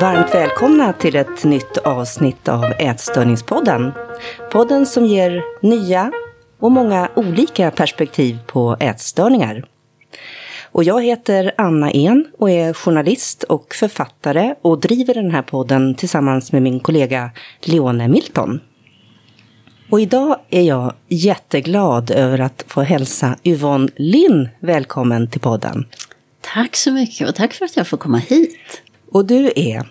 Varmt välkomna till ett nytt avsnitt av Ätstörningspodden. Podden som ger nya och många olika perspektiv på ätstörningar. Och jag heter Anna En och är journalist och författare och driver den här podden tillsammans med min kollega Leone Milton. Och idag är jag jätteglad över att få hälsa Yvonne Linn välkommen till podden. Tack så mycket och tack för att jag får komma hit. Och du är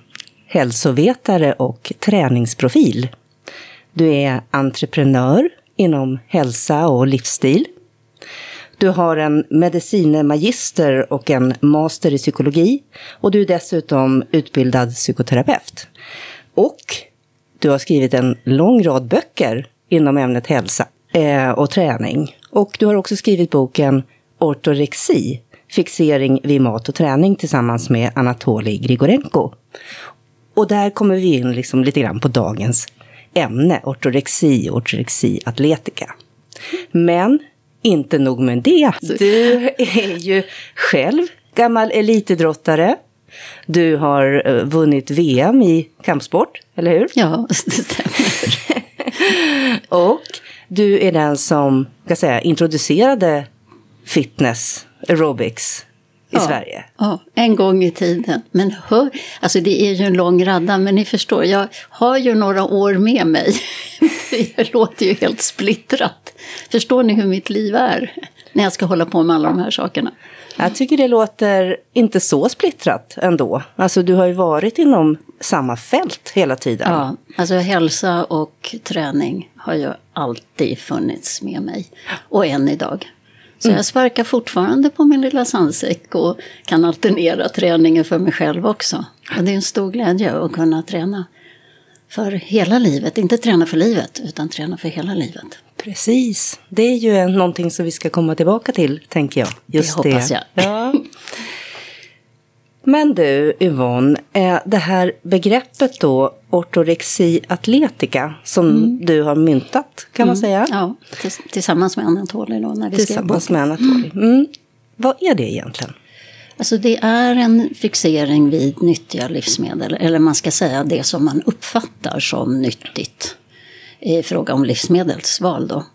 hälsovetare och träningsprofil. Du är entreprenör inom hälsa och livsstil. Du har en medicine och en master i psykologi och du är dessutom utbildad psykoterapeut. Och du har skrivit en lång rad böcker inom ämnet hälsa eh, och träning. Och du har också skrivit boken Ortorexi, fixering vid mat och träning tillsammans med Anatolij Grigorenko. Och där kommer vi in liksom lite grann på dagens ämne, ortorexi och ortorexi atletica. Men inte nog med det. Du är ju själv gammal elitidrottare. Du har eh, vunnit VM i kampsport, eller hur? Ja, det stämmer. och du är den som, ska säga, introducerade fitness, aerobics, ja, Sverige. Ja, en gång i tiden. Men hör, alltså det är ju en lång radda, men ni förstår, jag har ju några år med mig. Det låter ju helt splittrat. Förstår ni hur mitt liv är när jag ska hålla på med alla de här sakerna? Jag tycker det låter inte så splittrat ändå. Alltså du har ju varit inom samma fält hela tiden. Ja, alltså hälsa och träning har ju alltid funnits med mig. Och än idag. Så mm. jag sparkar fortfarande på min lilla sandsäck och kan alternera träningen för mig själv också. Och det är en stor glädje att kunna träna för hela livet. Inte träna för livet, utan träna för hela livet. Precis. Det är ju någonting som vi ska komma tillbaka till, tänker jag. Just det hoppas det. jag. Ja. Men du, Yvonne, det här begreppet då, ortorexi atletica, som mm. du har myntat, kan mm. man säga? Ja, tillsammans med Anatoly då, när vi Tillsammans med Anatoly. Mm. mm. Vad är det egentligen? Alltså det är en fixering vid nyttiga livsmedel, eller man ska säga det som man uppfattar som nyttigt i fråga om livsmedelsval då.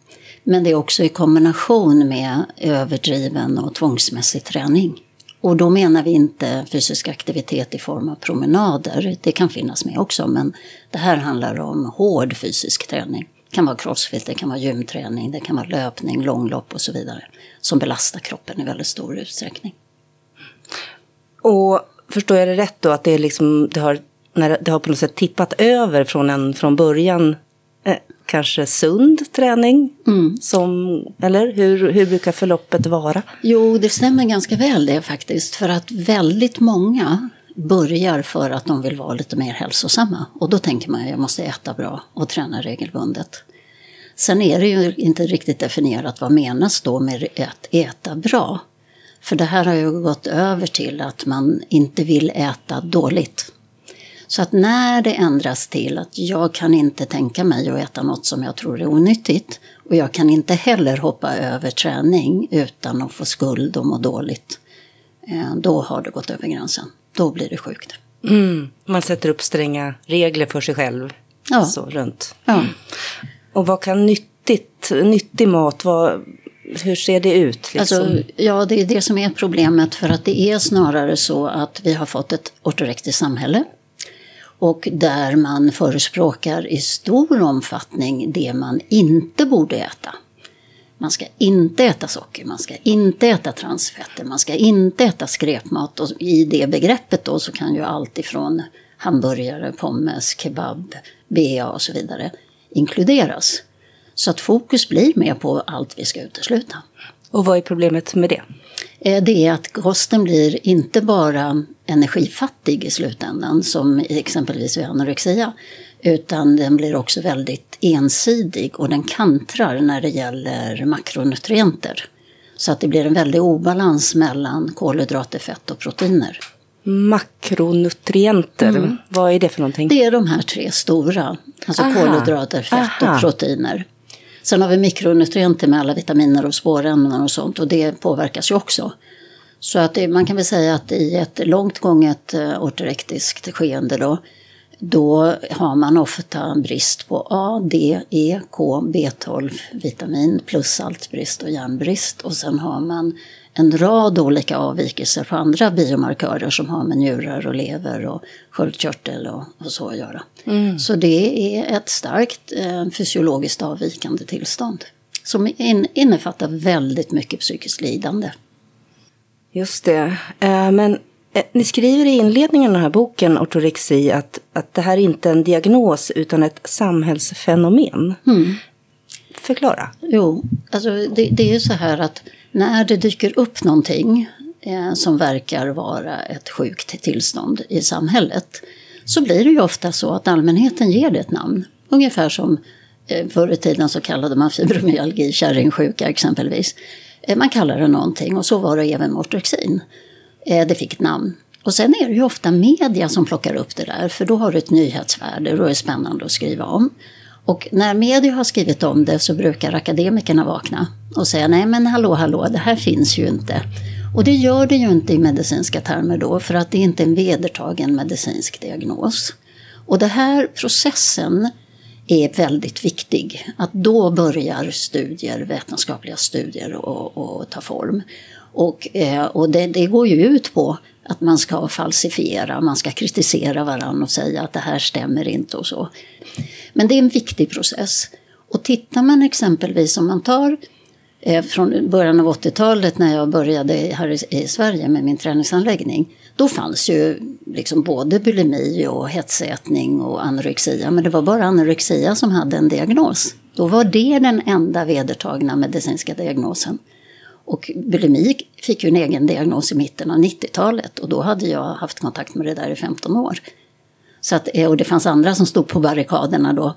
Men det är också i kombination med överdriven och tvångsmässig träning. Och då menar vi inte fysisk aktivitet i form av promenader, det kan finnas med också, men det här handlar om hård fysisk träning. Det kan vara crossfit, det kan vara gymträning, det kan vara löpning, långlopp och så vidare. Som belastar kroppen i väldigt stor utsträckning. Och förstår jag det rätt då att det, är liksom, det, har, när det har på något sätt tippat över från en från början eh, kanske sund träning? Mm. Som, eller hur, hur brukar förloppet vara? Jo, det stämmer ganska väl det faktiskt. För att väldigt många börjar för att de vill vara lite mer hälsosamma. Och då tänker man att jag måste äta bra och träna regelbundet. Sen är det ju inte riktigt definierat vad menas då med att äta bra. För det här har ju gått över till att man inte vill äta dåligt. Så att när det ändras till att jag kan inte tänka mig att äta något som jag tror är onyttigt och jag kan inte heller hoppa över träning utan att få skuld och må dåligt. Eh, då har det gått över gränsen. Då blir det sjukt. Mm. Man sätter upp stränga regler för sig själv. Ja. Så, runt. Ja. Och vad kan nyttigt, nyttig mat, vad, hur ser det ut? Liksom? Alltså, ja, det är det som är problemet. För att det är snarare så att vi har fått ett ortorektiskt samhälle och där man förespråkar i stor omfattning det man inte borde äta. Man ska inte äta socker, man ska inte äta transfetter, man ska inte äta skräpmat. Och I det begreppet då så kan ju allt ifrån hamburgare, pommes, kebab, bea och så vidare inkluderas. Så att fokus blir mer på allt vi ska utesluta. Och vad är problemet med det? Eh, det är att kosten blir inte bara energifattig i slutändan, som exempelvis vid anorexia, utan den blir också väldigt ensidig och den kantrar när det gäller makronutrienter. Så att det blir en väldig obalans mellan kolhydrater, fett och proteiner. Makronutrienter, mm. vad är det för någonting? Det är de här tre stora, alltså Aha. kolhydrater, fett Aha. och proteiner. Sen har vi mikronutrienter med alla vitaminer och spårämnen och sånt och det påverkas ju också. Så att det, man kan väl säga att i ett långt gånget eh, ortorektiskt skeende då, då har man ofta brist på A, D, E, K, B12, vitamin plus saltbrist och järnbrist. Och sen har man en rad olika avvikelser på andra biomarkörer som har med njurar och lever och sköldkörtel och, och så att göra. Mm. Så det är ett starkt eh, fysiologiskt avvikande tillstånd som in, innefattar väldigt mycket psykiskt lidande. Just det. Eh, men eh, ni skriver i inledningen av den här boken, ortorexi, att, att det här är inte en diagnos utan ett samhällsfenomen. Mm. Förklara. Jo, alltså det, det är ju så här att när det dyker upp någonting eh, som verkar vara ett sjukt tillstånd i samhället så blir det ju ofta så att allmänheten ger det ett namn. Ungefär som eh, förr i tiden så kallade man fibromyalgi kärringsjuka exempelvis. Eh, man kallar det någonting och så var det även med ortorexin. Eh, det fick ett namn. Och sen är det ju ofta media som plockar upp det där för då har det ett nyhetsvärde, då är det spännande att skriva om. Och när media har skrivit om det så brukar akademikerna vakna och säga nej men hallå hallå, det här finns ju inte. Och det gör det ju inte i medicinska termer då för att det är inte en vedertagen medicinsk diagnos. Och den här processen är väldigt viktig. Att då börjar studier, vetenskapliga studier att ta form. Och, eh, och det, det, går ju ut på att man ska falsifiera, man ska kritisera varandra och säga att det här stämmer inte och så. Men det är en viktig process. Och tittar man exempelvis om man tar eh, från början av 80-talet när jag började här i Sverige med min träningsanläggning. Då fanns ju liksom både bulimi och hetsätning och anorexia. Men det var bara anorexia som hade en diagnos. Då var det den enda vedertagna medicinska diagnosen. Och bulimi fick ju en egen diagnos i mitten av 90-talet och då hade jag haft kontakt med det där i 15 år. Så att, eh, och det fanns andra som stod på barrikaderna då.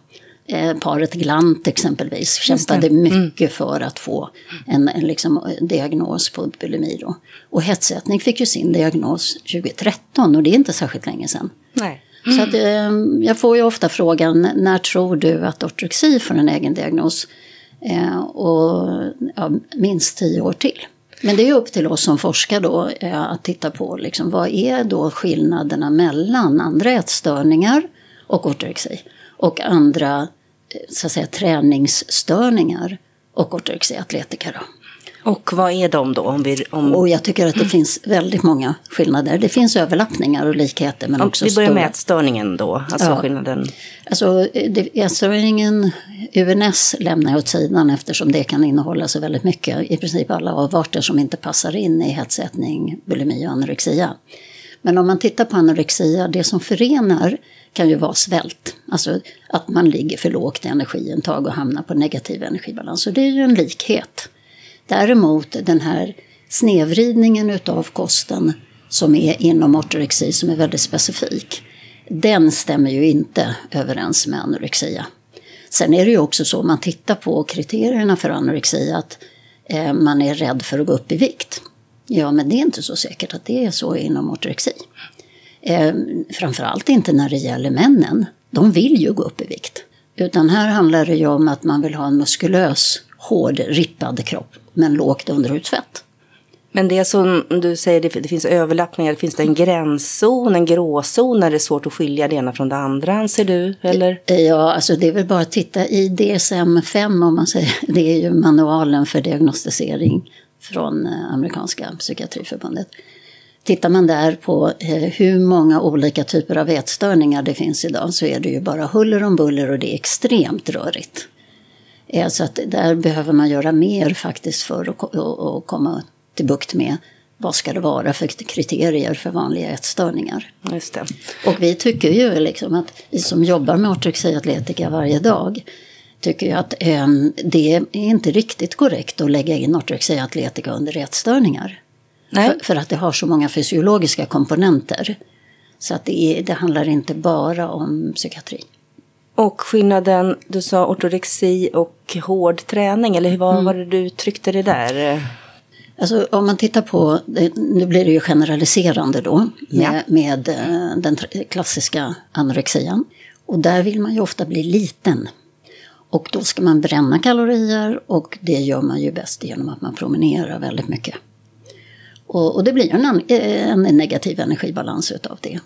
Eh, paret Glant exempelvis kämpade mm. mycket för att få en, en liksom, diagnos på bulimi. Då. Och hetsätning fick ju sin diagnos 2013 och det är inte särskilt länge sedan. Nej. Mm. Så att, eh, jag får ju ofta frågan, när tror du att ortorexi får en egen diagnos? Eh, och ja, minst tio år till. Men det är upp till oss som forskar då eh, att titta på liksom, vad är då skillnaderna mellan andra ätstörningar och ortorexi och andra eh, så att säga, träningsstörningar och ortorexi atletika. Då. Och vad är de då? Om vi, om... Och jag tycker att det finns väldigt många skillnader. Det finns överlappningar och likheter. Men om också vi börjar stora... med ätstörningen då, alltså ja. skillnaden. Alltså ätstörningen, UNS lämnar jag åt sidan eftersom det kan innehålla så väldigt mycket. I princip alla avarter som inte passar in i hetsätning, bulimi och anorexia. Men om man tittar på anorexia, det som förenar kan ju vara svält. Alltså att man ligger för lågt i energiintag och hamnar på negativ energibalans. Så det är ju en likhet. Däremot den här snedvridningen utav kosten som är inom ortorexi som är väldigt specifik. Den stämmer ju inte överens med anorexia. Sen är det ju också så, om man tittar på kriterierna för anorexi, att eh, man är rädd för att gå upp i vikt. Ja, men det är inte så säkert att det är så inom ortorexi. Eh, framförallt inte när det gäller männen. De vill ju gå upp i vikt. Utan här handlar det ju om att man vill ha en muskulös hård, rippad kropp, men lågt underhudsfett. Men det som du säger, det, finns överlappningar, finns det en gränszon, en gråzon när det är svårt att skilja det ena från det andra, anser du? Eller? Ja, alltså det är väl bara att titta i DSM-5, om man säger, det är ju manualen för diagnostisering från eh, amerikanska psykiatriförbundet. Tittar man där på eh, hur många olika typer av ätstörningar det finns idag så är det ju bara huller om buller och det är extremt rörigt. Eh, så att där behöver man göra mer faktiskt för att komma till bukt med vad ska det vara för kriterier för vanliga ätstörningar. Just det. Och vi tycker ju liksom att vi som jobbar med ortorexiatletika varje dag tycker ju att eh, det är inte riktigt korrekt att lägga in ortorexiatletika under ätstörningar. För, för, att det har så många fysiologiska komponenter. Så att det, är, det handlar inte bara om psykiatri. Och skillnaden, du sa ortorexi och hård träning, eller vad mm. var det du tryckte det där? Alltså om man tittar på, nu blir det ju generaliserande då, ja. med, med eh, den klassiska anorexian. Och där vill man ju ofta bli liten. Och då ska man bränna kalorier och det gör man ju bäst genom att man promenerar väldigt mycket. Och, och det blir en, en negativ energibalans utav det.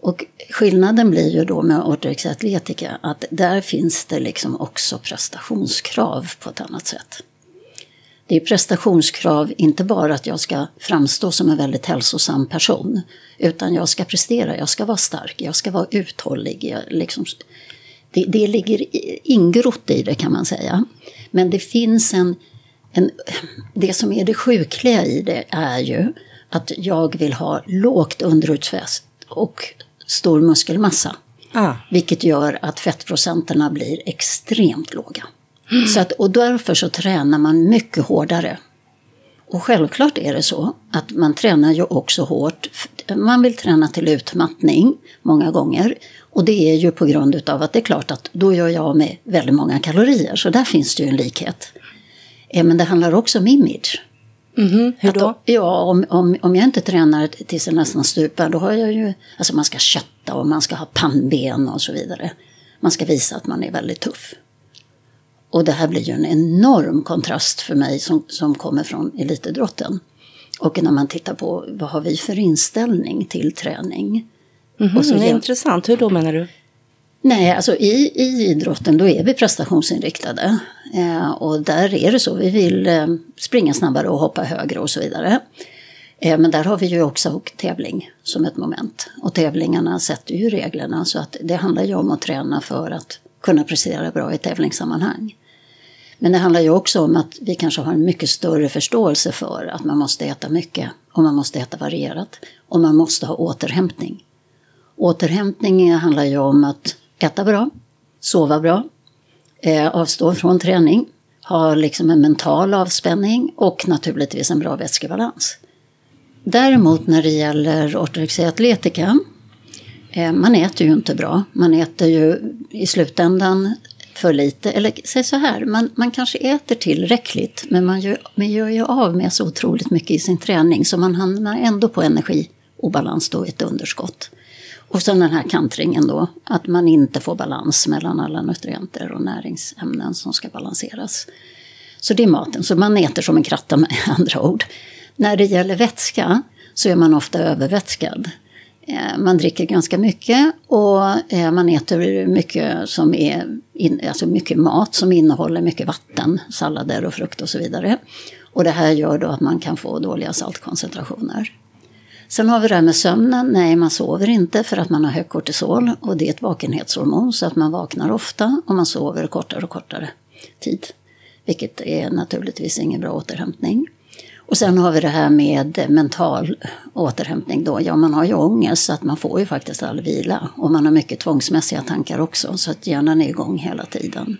Och skillnaden blir ju då med ortorexia atletica att där finns det liksom också prestationskrav på ett annat sätt. Det är prestationskrav, inte bara att jag ska framstå som en väldigt hälsosam person, utan jag ska prestera, jag ska vara stark, jag ska vara uthållig. Jag liksom, det, det ligger ingrott i det kan man säga. Men det finns en, en... Det som är det sjukliga i det är ju att jag vill ha lågt underutsväs och stor muskelmassa. Ah. Vilket gör att fettprocenterna blir extremt låga. Mm. Så att, och därför så tränar man mycket hårdare. Och självklart är det så att man tränar ju också hårt. Man vill träna till utmattning många gånger. Och det är ju på grund utav att det är klart att då gör jag med väldigt många kalorier. Så där finns det ju en likhet. Eh, men det handlar också om image. Mm -hmm. Hur då? Att, ja, om, om, om jag inte tränar tills jag nästan stupar, då har jag ju... Alltså man ska kötta och man ska ha pannben och så vidare. Man ska visa att man är väldigt tuff. Och det här blir ju en enorm kontrast för mig som, som kommer från elitidrotten. Och när man tittar på vad har vi för inställning till träning. Mm -hmm, och så, det är intressant, hur då menar du? Nej, alltså i, i idrotten då är vi prestationsinriktade. Eh, och där är det så, vi vill eh, springa snabbare och hoppa högre och så vidare. Eh, men där har vi ju också tävling som ett moment. Och tävlingarna sätter ju reglerna så att det handlar ju om att träna för att kunna prestera bra i tävlingssammanhang. Men det handlar ju också om att vi kanske har en mycket större förståelse för att man måste äta mycket och man måste äta varierat och man måste ha återhämtning. Återhämtning handlar ju om att äta bra, sova bra, eh, avstå från träning, ha liksom en mental avspänning och naturligtvis en bra vätskebalans. Däremot när det gäller ortorexia atletica, eh, man äter ju inte bra. Man äter ju i slutändan för lite. Eller säg så här, man, man kanske äter tillräckligt men man gör, man gör ju av med så otroligt mycket i sin träning så man hamnar ändå på energiobalans då, ett underskott. Och sen den här kantringen då, att man inte får balans mellan alla nutrienter och näringsämnen som ska balanseras. Så det är maten, så man äter som en kratta med andra ord. När det gäller vätska så är man ofta övervätskad. Eh, man dricker ganska mycket och eh, man äter mycket, som är in, alltså mycket mat som innehåller mycket vatten, sallader och frukt och så vidare. Och det här gör då att man kan få dåliga saltkoncentrationer. Sen har vi det här med sömnen. Nej, man sover inte för att man har högt kortisol och det är ett vakenhetshormon så att man vaknar ofta och man sover kortare och kortare tid. Vilket är naturligtvis ingen bra återhämtning. Och sen har vi det här med mental återhämtning då. Ja, man har ju ångest så att man får ju faktiskt aldrig vila. Och man har mycket tvångsmässiga tankar också så att hjärnan är igång hela tiden.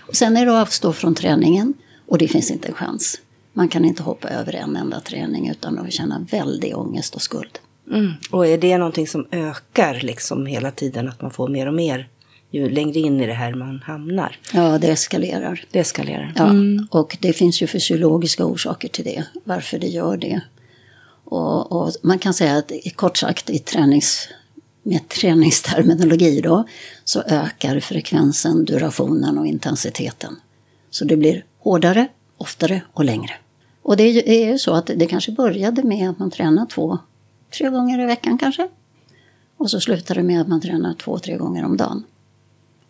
Och sen är det att avstå från träningen och det finns inte en chans. Man kan inte hoppa över en enda träning utan att känna väldig ångest och skuld. Mm. Och är det någonting som ökar liksom hela tiden, att man får mer och mer ju längre in i det här man hamnar? Ja, det eskalerar. Det eskalerar. Ja, mm. och det finns ju fysiologiska orsaker till det, varför det gör det. Och, och man kan säga att kort sagt i tränings, med träningsterminologi då, så ökar frekvensen, durationen och intensiteten. Så det blir hårdare, oftare och längre. Och det är ju så att det kanske började med att man tränade två, tre gånger i veckan kanske. Och så slutar det med att man tränar två, tre gånger om dagen.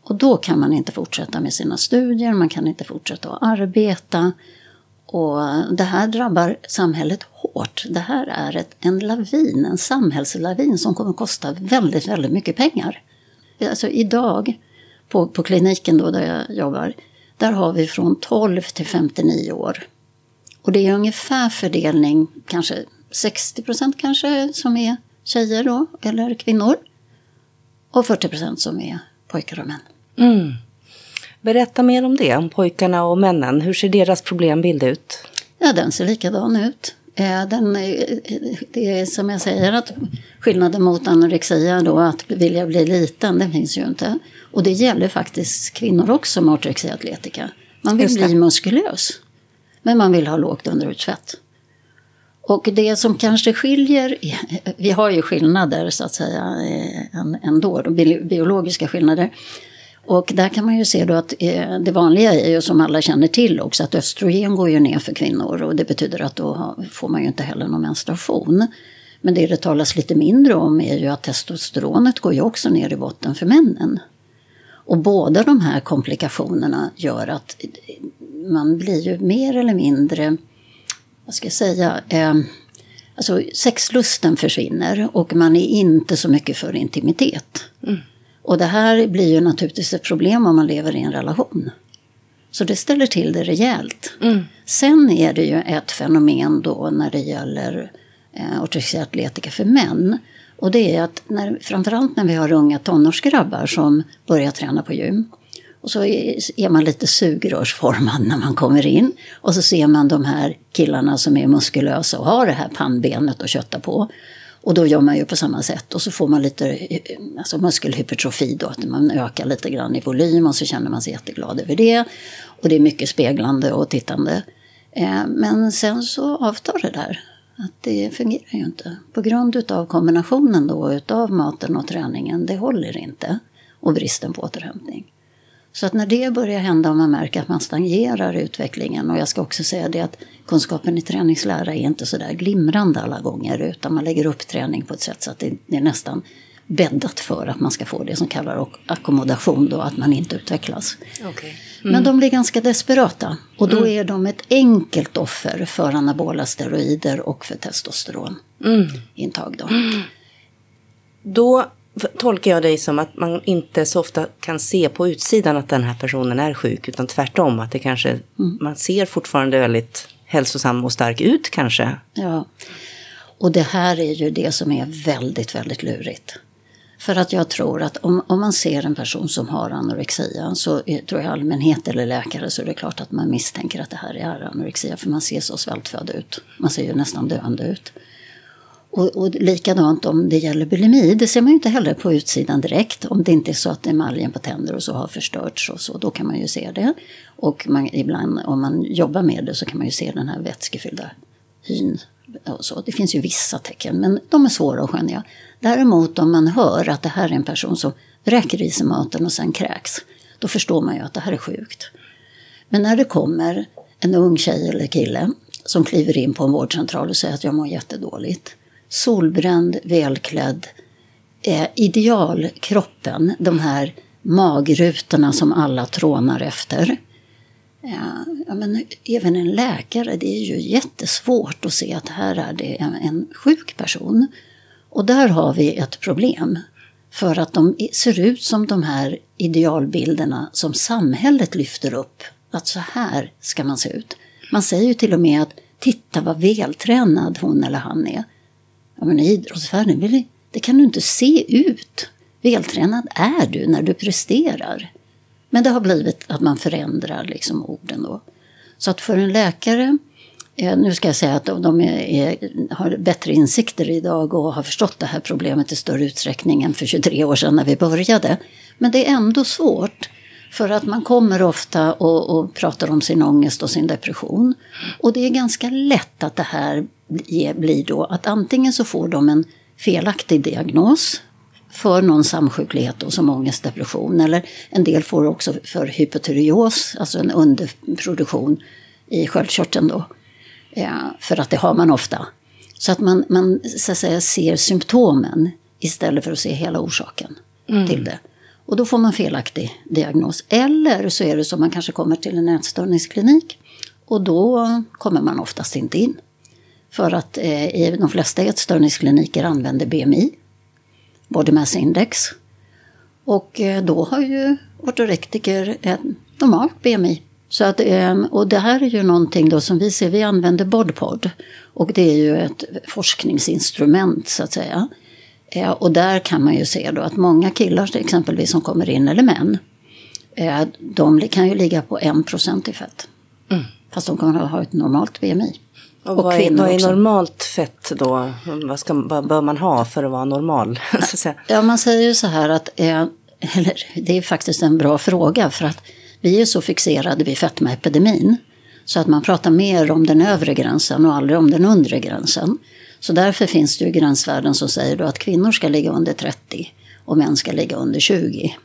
Och då kan man inte fortsätta med sina studier, man kan inte fortsätta att arbeta. Och det här drabbar samhället hårt. Det här är ett, en lavin, en samhällslavin som kommer att kosta väldigt, väldigt mycket pengar. Alltså idag, på, på kliniken då där jag jobbar, där har vi från 12 till 59 år. Och det är ungefär fördelning, kanske 60 procent kanske, som är tjejer då, eller kvinnor. Och 40 procent som är pojkar och män. Mm. Berätta mer om det, om pojkarna och männen. Hur ser deras problembild ut? Ja, den ser likadan ut. Eh, den, det är som jag säger, att skillnaden mot anorexia då, att vilja bli liten, den finns ju inte. Och det gäller faktiskt kvinnor också med ortorexia atletica. Man vill bli muskulös, men man vill ha lågt underhudsfett. Och det som kanske skiljer, vi har ju skillnader så att säga eh, ändå, biologiska skillnader. Och där kan man ju se då att eh, det vanliga är ju som alla känner till också att östrogen går ju ner för kvinnor och det betyder att då får man ju inte heller någon menstruation. Men det det talas lite mindre om är ju att testosteronet går ju också ner i botten för männen. Och båda de här komplikationerna gör att man blir ju mer eller mindre, vad ska jag säga, eh, alltså sexlusten försvinner och man är inte så mycket för intimitet. Mm. Och det här blir ju naturligtvis ett problem om man lever i en relation. Så det ställer till det rejält. Mm. Sen är det ju ett fenomen då när det gäller eh, ortodoxa atletika för män. Och det är att när, framförallt när vi har unga tonårsgrabbar som börjar träna på gym. Och så är man lite sugrörsformad när man kommer in. Och så ser man de här killarna som är muskulösa och har det här pannbenet att kötta på. Och då gör man ju på samma sätt och så får man lite alltså muskelhypertrofi då, att man ökar lite grann i volym och så känner man sig jätteglad över det. Och det är mycket speglande och tittande. Eh, men sen så avtar det där. Att det fungerar ju inte. På grund utav kombinationen då utav maten och träningen, det håller inte. Och bristen på återhämtning. Så att när det börjar hända och man märker att man stagnerar utvecklingen och jag ska också säga det att kunskapen i träningslära är inte så där glimrande alla gånger utan man lägger upp träning på ett sätt så att det är nästan bäddat för att man ska få det som kallas ackommodation då, att man inte utvecklas. Okay. Mm. Men de blir ganska desperata och då mm. är de ett enkelt offer för anabola steroider och för testosteronintag. Då. Mm. då tolkar jag dig som att man inte så ofta kan se på utsidan att den här personen är sjuk, utan tvärtom att det kanske, mm. man ser fortfarande väldigt hälsosam och stark ut kanske. Ja, och det här är ju det som är väldigt, väldigt lurigt. För att jag tror att om, om man ser en person som har anorexia så tror jag allmänhet eller läkare så är det klart att man misstänker att det här är anorexia för man ser så svältfödd ut. Man ser ju nästan döende ut. Och, och likadant om det gäller bulimi, det ser man ju inte heller på utsidan direkt. Om det inte är så att emaljen på tänder och så har förstörts och så, då kan man ju se det. Och man, ibland om man jobbar med det så kan man ju se den här vätskefyllda hyn. Och så. Det finns ju vissa tecken, men de är svåra att skönja. Däremot om man hör att det här är en person som räcker i sig maten och sen kräks, då förstår man ju att det här är sjukt. Men när det kommer en ung tjej eller kille som kliver in på en vårdcentral och säger att jag mår jättedåligt solbränd, välklädd, eh, idealkroppen, de här magrutorna som alla trånar efter. Eh, ja, men även en läkare, det är ju jättesvårt att se att här är det en, en sjuk person. Och där har vi ett problem. För att de ser ut som de här idealbilderna som samhället lyfter upp. Att så här ska man se ut. Man säger ju till och med att titta vad vältränad hon eller han är. Ja, men i idrottsvärlden, det kan du inte se ut. Vältränad är du när du presterar. Men det har blivit att man förändrar liksom orden då. Så att för en läkare, eh, nu ska jag säga att de är, är, har bättre insikter idag och har förstått det här problemet i större utsträckning än för 23 år sedan när vi började. Men det är ändå svårt. För att man kommer ofta och, och pratar om sin ångest och sin depression. Och det är ganska lätt att det här blir då att antingen så får de en felaktig diagnos för någon samsjuklighet då, som ångest, depression. Eller en del får också för hypotyreos, alltså en underproduktion i sköldkörteln då. Ja, för att det har man ofta. Så att man, man så att säga, ser symptomen istället för att se hela orsaken mm. till det. Och då får man felaktig diagnos. Eller så är det så att man kanske kommer till en ätstörningsklinik och då kommer man oftast inte in. För att eh, i de flesta ätstörningskliniker använder BMI, Body Mass Index. Och eh, då har ju ortorektiker ett normalt BMI. Så att, eh, och det här är ju någonting då som vi ser, vi använder BODPOD. Och det är ju ett forskningsinstrument så att säga. Eh, och där kan man ju se då att många killar exempelvis som kommer in, eller män, eh, de kan ju ligga på 1% i fett. Mm. Fast de att ha ett normalt BMI. Och, och vad, är, vad är normalt fett då? Vad, ska, vad bör man ha för att vara normal? ja, man säger ju så här att, eh, eller det är faktiskt en bra fråga för att vi är så fixerade vid fetmaepidemin så att man pratar mer om den övre gränsen och aldrig om den undre gränsen. Så därför finns det ju gränsvärden som säger då att kvinnor ska ligga under 30 och män ska ligga under 20.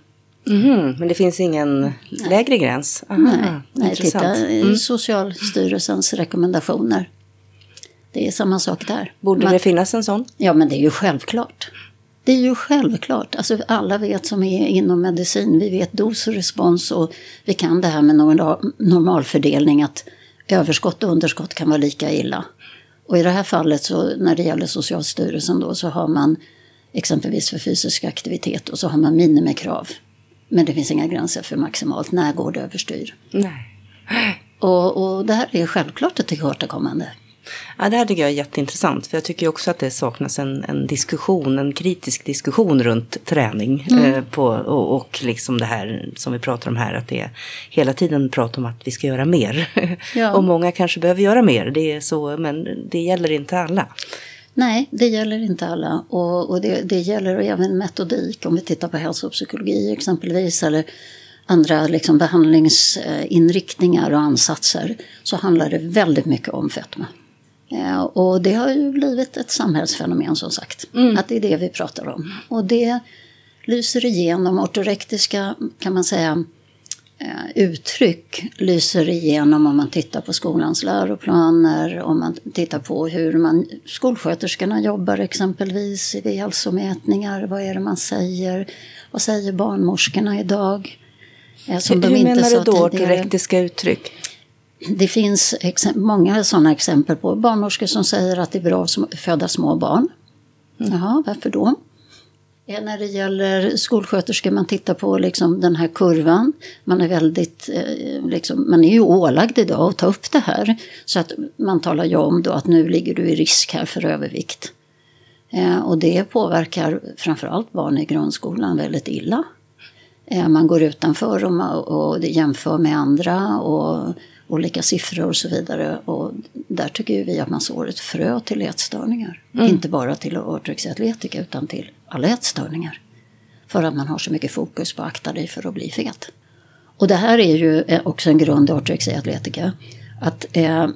Mm, men det finns ingen nej. lägre gräns? Aha, nej, nej titta i mm. Socialstyrelsens rekommendationer. Det är samma sak där. Borde Man, det finnas en sån? Ja, men det är ju självklart. Det är ju självklart. Alltså, alla vet som är inom medicin, vi vet dos och respons och vi kan det här med normalfördelning att överskott och underskott kan vara lika illa. Och i det här fallet så när det gäller Socialstyrelsen då så har man exempelvis för fysisk aktivitet och så har man minimikrav. Men det finns inga gränser för maximalt. När går det överstyr? Nej. Och, och det här är självklart ett tillkortakommande. Ja, det här tycker jag är jätteintressant. För jag tycker också att det saknas en, en diskussion, en kritisk diskussion runt träning. Mm. Eh, på, och, och liksom det här som vi pratar om här, att det är hela tiden prat om att vi ska göra mer. Ja. och många kanske behöver göra mer, det är så, men det gäller inte alla. Nej, det gäller inte alla. Och, och det, det, gäller även metodik, om vi tittar på hälsopsykologi exempelvis, eller andra liksom behandlingsinriktningar och ansatser, så handlar det väldigt mycket om fetma. Och det har ju blivit ett samhällsfenomen som sagt. Mm. Att det är det vi pratar om. Och det lyser igenom. Ortorektiska kan man säga eh, uttryck lyser igenom om man tittar på skolans läroplaner, om man tittar på hur man, skolsköterskorna jobbar exempelvis vid hälsomätningar. Vad är det man säger? Vad säger barnmorskorna idag? Eh, som hur de inte menar du då ortorektiska uttryck? Det finns många sådana exempel på barnmorskor som säger att det är bra att föda små barn. Mm. Jaha, varför då? När det gäller skolsköterskor, man tittar på liksom den här kurvan. Man är väldigt, eh, liksom, man är ju ålagd idag att ta upp det här. Så att man talar ju om då att nu ligger du i risk här för övervikt. Eh, och det påverkar framförallt barn i grundskolan väldigt illa. Eh, man går utanför och, och jämför med andra och olika siffror och så vidare. Och där tycker vi att man sår ett frö till ätstörningar. Mm. Inte bara till ortorexiatletika utan till alla ätstörningar. För att man har så mycket fokus på att akta dig för att bli fet. Och det här är ju eh, också en grund i ortorexiatletika. Att eh,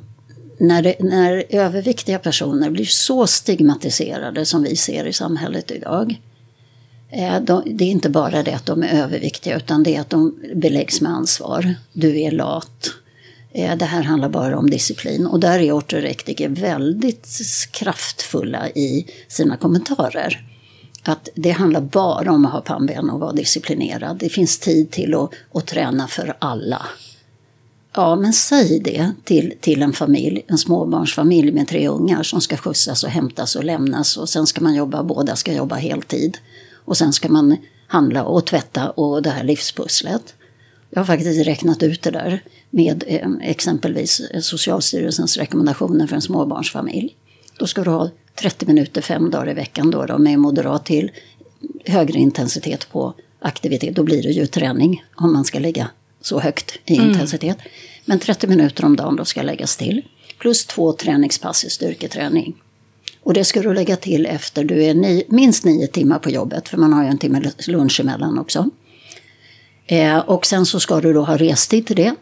när, det, när överviktiga personer blir så stigmatiserade som vi ser i samhället idag. Eh, de, det är inte bara det att de är överviktiga utan det är att de beläggs med ansvar. Du är lat, eh, det här handlar bara om disciplin och där är ortorektiker väldigt kraftfulla i sina kommentarer. Att det handlar bara om att ha pannben och vara disciplinerad. Det finns tid till att, att träna för alla. Ja, men säg det till, till en familj, en småbarnsfamilj med tre ungar som ska skjutsas och hämtas och lämnas och sen ska man jobba, båda ska jobba heltid. Och sen ska man handla och tvätta och det här livspusslet. Jag har faktiskt räknat ut det där med eh, exempelvis Socialstyrelsens rekommendationer för en småbarnsfamilj. Då ska du ha 30 minuter fem dagar i veckan då, då med moderat till högre intensitet på aktivitet. Då blir det ju träning om man ska lägga så högt i mm. intensitet. Men 30 minuter om dagen då ska läggas till. Plus två träningspass i styrketräning. Och det ska du lägga till efter du är ni, minst nio timmar på jobbet, för man har ju en timme lunch emellan också. Eh, och sen så ska du då ha restid till det.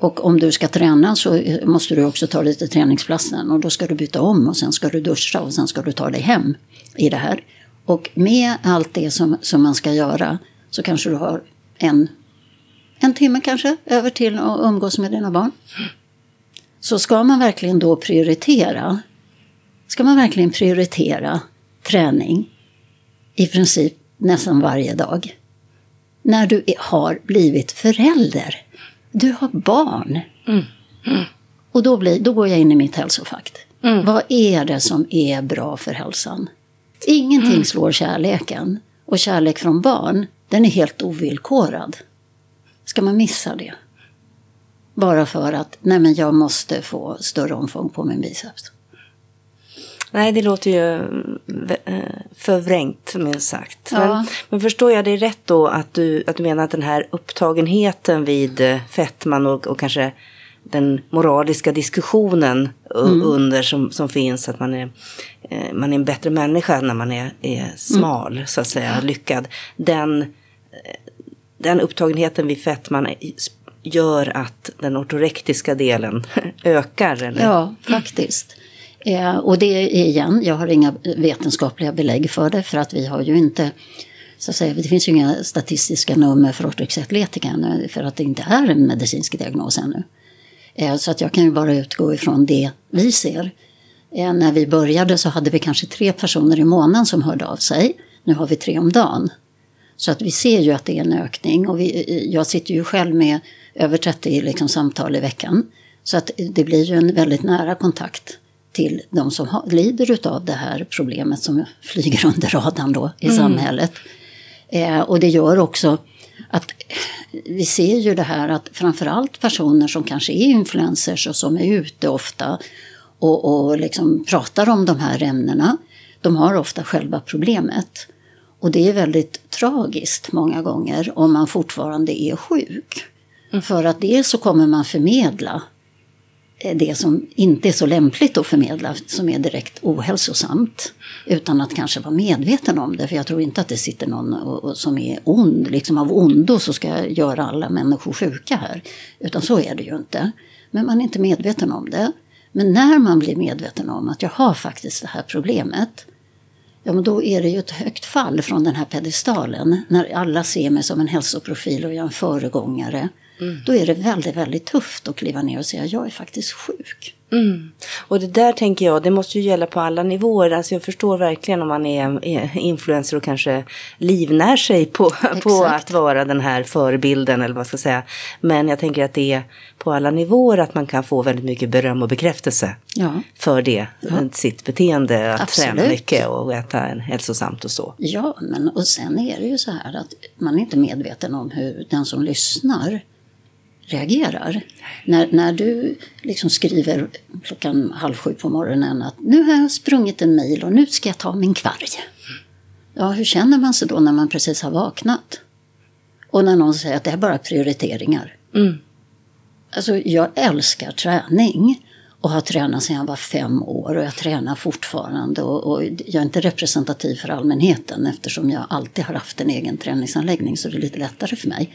Och om du ska träna så eh, måste du också ta lite träningsplatsen och då ska du byta om och sen ska du duscha och sen ska du ta dig hem i det här. Och med allt det som, som man ska göra så kanske du har en, en timme kanske över till att umgås med dina barn. Så ska man verkligen då prioritera, ska man verkligen prioritera träning i princip nästan varje dag när du har blivit förälder. Du har barn. Mm. Mm. Och då, blir, då går jag in i mitt hälsofakt. Mm. Vad är det som är bra för hälsan? Ingenting mm. slår kärleken. Och kärlek från barn, den är helt ovillkorad. Ska man missa det? Bara för att, nej men jag måste få större omfång på min biceps. Nej, det låter ju eh, förvrängt minst sagt. Ja. Men, men, förstår jag det rätt då att du, att du menar att den här upptagenheten vid eh, fettman och, och kanske den moraliska diskussionen mm. under som, som finns, att man är, eh, man är en bättre människa när man är, är smal, mm. så att säga, lyckad. Den, den upptagenheten vid fettman gör att den ortorektiska delen ökar? Eller? Ja, faktiskt. Eh, och det är igen, jag har inga vetenskapliga belägg för det för att vi har ju inte Så att säga, det finns ju inga statistiska nummer för ortoxatletika för att det inte är en medicinsk diagnos ännu. Eh, så att jag kan ju bara utgå ifrån det vi ser. Eh, när vi började så hade vi kanske tre personer i månaden som hörde av sig. Nu har vi tre om dagen. Så att vi ser ju att det är en ökning. Och vi, eh, jag sitter ju själv med över 30 liksom, samtal i veckan. Så att det blir ju en väldigt nära kontakt till de som har, lider av det här problemet som flyger under radarn då i mm. samhället. Eh, och det gör också att vi ser ju det här att framförallt personer som kanske är influencers och som är ute ofta och, och liksom pratar om de här ämnena, de har ofta själva problemet. Och det är väldigt tragiskt många gånger om man fortfarande är sjuk. Mm. För att dels så kommer man förmedla Eh, det som inte är så lämpligt att förmedla, som är direkt ohälsosamt. Utan att kanske vara medveten om det, för jag tror inte att det sitter någon och, och, som är ond, liksom av ondo så ska göra alla människor sjuka här. Utan så är det ju inte. Men man är inte medveten om det. Men när man blir medveten om att jag har faktiskt det här problemet, ja men då är det ju ett högt fall från den här pedestalen. När alla ser mig som en hälsoprofil och jag är en föregångare. Mm. Då är det väldigt, väldigt tufft att kliva ner och säga jag är faktiskt sjuk. Mm. Och det där tänker jag, det måste ju gälla på alla nivåer. Alltså jag förstår verkligen om man är influencer och kanske livnär sig på, på att vara den här förebilden eller vad ska jag säga. Men jag tänker att det är på alla nivåer att man kan få väldigt mycket beröm och bekräftelse ja. för det, ja. sitt beteende, att Absolut. träna mycket och äta hälsosamt och så. Ja, men och sen är det ju så här att man är inte medveten om hur den som lyssnar reagerar. När, när du liksom skriver klockan halv sju på morgonen att nu har jag sprungit en mil och nu ska jag ta min kvarg. Ja, hur känner man sig då när man precis har vaknat? Och när någon säger att det är bara prioriteringar. Mm. Alltså, jag älskar träning och har tränat sedan jag var fem år och jag tränar fortfarande. Och, och, jag är inte representativ för allmänheten eftersom jag alltid har haft en egen träningsanläggning så det är lite lättare för mig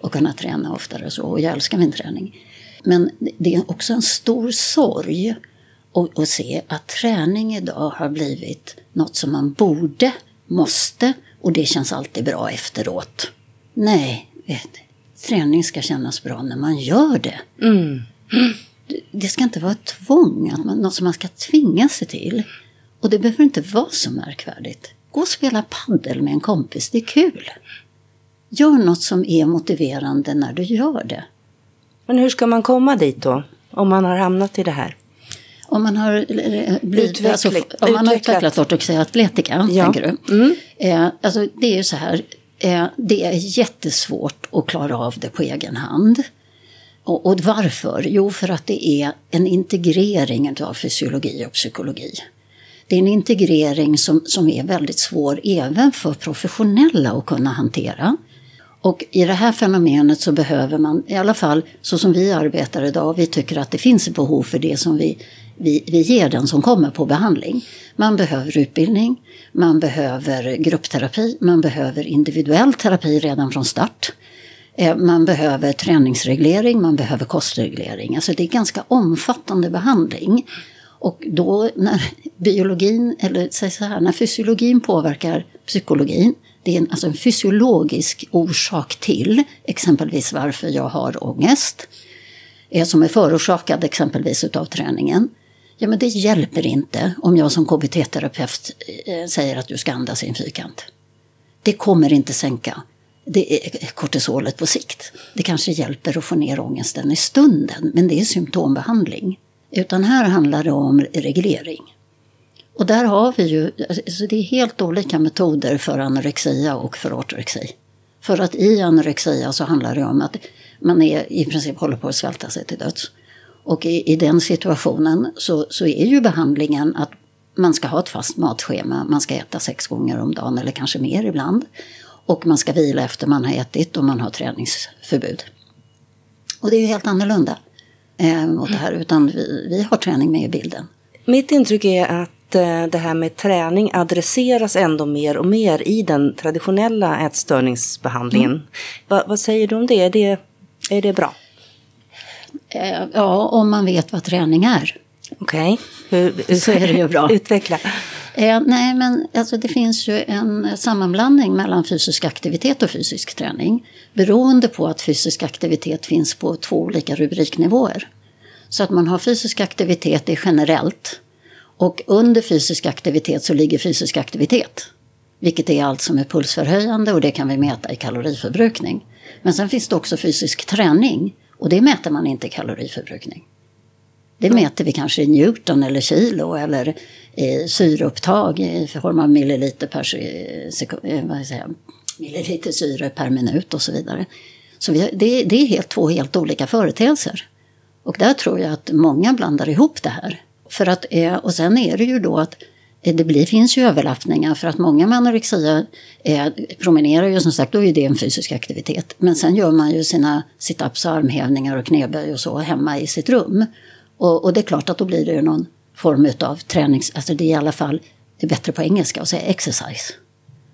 och kunna träna oftare så. Och jag älskar min träning. Men det är också en stor sorg att, att se att träning idag har blivit något som man borde, måste och det känns alltid bra efteråt. Nej, vet, träning ska kännas bra när man gör det. Mm. Det ska inte vara ett tvång, något som man ska tvinga sig till. Och det behöver inte vara så märkvärdigt. Gå och spela paddel med en kompis, det är kul. Gör något som är motiverande när du gör det. Men hur ska man komma dit då? Om man har hamnat i det här? Om man har, eh, blivit, alltså, om man har utvecklat ortoxeatletika, ja. tänker du? Mm. Eh, alltså, det är ju så här, eh, det är jättesvårt att klara av det på egen hand. Och, och, varför? Jo, för att det är en integrering av fysiologi och psykologi. Det är en integrering som, som är väldigt svår även för professionella att kunna hantera. Och i det här fenomenet så behöver man, i alla fall så som vi arbetar idag, vi tycker att det finns ett behov för det som vi, vi, vi ger den som kommer på behandling. Man behöver utbildning, man behöver gruppterapi, man behöver individuell terapi redan från start. Eh, man behöver träningsreglering, man behöver kostreglering. Alltså det är ganska omfattande behandling. Och då när biologin, eller säg så här, när fysiologin påverkar psykologin det är en, alltså en fysiologisk orsak till exempelvis varför jag har ångest. Eh, som är förorsakad exempelvis utav träningen. Ja, men det hjälper inte om jag som KBT-terapeut eh, säger att du ska andas i en fyrkant. Det kommer inte sänka det är kortisolet på sikt. Det kanske hjälper att få ner ångesten i stunden, men det är symptombehandling. Utan här handlar det om reglering. Och där har vi ju, alltså det är helt olika metoder för anorexia och för ortorexi. För att i anorexia så handlar det om att man är, i princip håller på att svälta sig till döds. Och i, i den situationen så, så är ju behandlingen att man ska ha ett fast matschema, man ska äta sex gånger om dagen eller kanske mer ibland. Och man ska vila efter man har ätit och man har träningsförbud. Och det är ju helt annorlunda eh, mot det här, utan vi, vi har träning med i bilden. Mitt intryck är att Eh, det här med träning adresseras ändå mer och mer i den traditionella ätstörningsbehandlingen. Mm. Va, vad säger du om det? Är det, är det bra? Eh, ja, om man vet vad träning är. Okej, okay. så är det ju bra. Utveckla. Eh, nej, men alltså, det finns ju en sammanblandning mellan fysisk aktivitet och fysisk träning. Beroende på att fysisk aktivitet finns på två olika rubriknivåer. Så att man har fysisk aktivitet, är generellt. Och under fysisk aktivitet så ligger fysisk aktivitet. Vilket är allt som är pulsförhöjande och det kan vi mäta i kaloriförbrukning. Men sen finns det också fysisk träning och det mäter man inte i kaloriförbrukning. Det mäter vi kanske i Newton eller kilo eller i syreupptag i form av milliliter per sekund, eh, milliliter syre per minut och så vidare. Så vi, det, det är helt, två helt olika företeelser. Och där tror jag att många blandar ihop det här. För att, eh, och sen är det ju då att eh, det blir, finns ju överlappningar för att många med anorexia eh, promenerar ju som sagt, då är det en fysisk aktivitet. Men sen gör man ju sina situps, armhävningar och knäböj och så hemma i sitt rum. Och, och, det är klart att då blir det ju någon form av tränings... Alltså det är i alla fall, det är bättre på engelska att säga exercise.